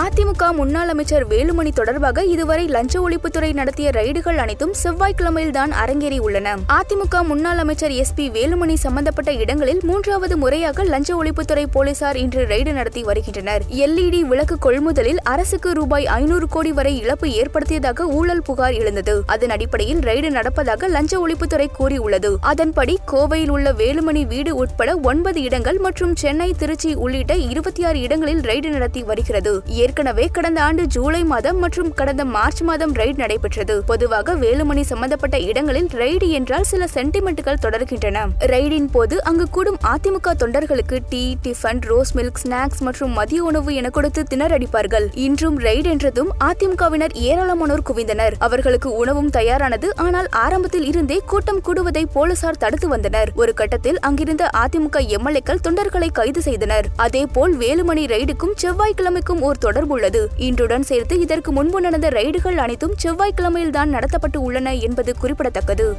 அதிமுக முன்னாள் அமைச்சர் வேலுமணி தொடர்பாக இதுவரை லஞ்ச ஒழிப்புத்துறை நடத்திய ரைடுகள் அனைத்தும் செவ்வாய்க்கிழமையில் தான் அரங்கேறி உள்ளன. அதிமுக முன்னாள் அமைச்சர் எஸ் பி வேலுமணி சம்பந்தப்பட்ட இடங்களில் மூன்றாவது முறையாக லஞ்ச ஒழிப்புத்துறை போலீசார் இன்று ரைடு நடத்தி வருகின்றனர். எல்இடி விளக்கு கொள்முதலில் அரசுக்கு ரூபாய் ஐநூறு கோடி வரை இழப்பு ஏற்படுத்தியதாக ஊழல் புகார் எழுந்தது. அதன் அடிப்படையில் ரைடு நடப்பதாக லஞ்ச ஒழிப்புத்துறை கூறியுள்ளது. அதன்படி கோவையில் உள்ள வேலுமணி வீடு உட்பட ஒன்பது இடங்கள் மற்றும் சென்னை திருச்சி உள்ளிட்ட இருபத்தி ஆறு இடங்களில் ரைடு நடத்தி வருகிறது. ஏற்கனவே கடந்த ஆண்டு ஜூலை மாதம் மற்றும் கடந்த மார்ச் மாதம் ரைடு நடைபெற்றது. பொதுவாக வேலுமணி சம்பந்தப்பட்ட இடங்களில் ரைடு என்றால் சில சென்டிமெண்ட்டுகள் தொடர்கின்றன. ரைடின் போது அங்கு கூடும் அதிமுக தொண்டர்களுக்கு tea tiffin rose milk snacks மற்றும் மதிய உணவு என கொடுத்து திணறடிப்பார்கள் இன்றும் ரைடு என்றதும் அதிமுகவினர் ஏராளமானோர் குவிந்தனர். அவர்களுக்கு உணவும் தயாரானது ஆனால் ஆரம்பத்தில் இருந்தே கூட்டம் கூடுவதை போலீசார் தடுத்து வந்தனர். ஒரு கட்டத்தில் அங்கிருந்த அதிமுக எம்எல்ஏக்கள் தொண்டர்களை கைது செய்தனர். அதேபோல் வேலுமணி ரைடுக்கும் செவ்வாய்க்கிழமைக்கும் ஒரு தொடர்புள்ளது. இன்றுடன் சேர்த்து இதற்கு முன்பு நடந்த ரைடுகள் அனைத்தும் செவ்வாய்க்கிழமையில்தான் நடத்தப்பட்டு உள்ளன என்பது குறிப்பிடத்தக்கது.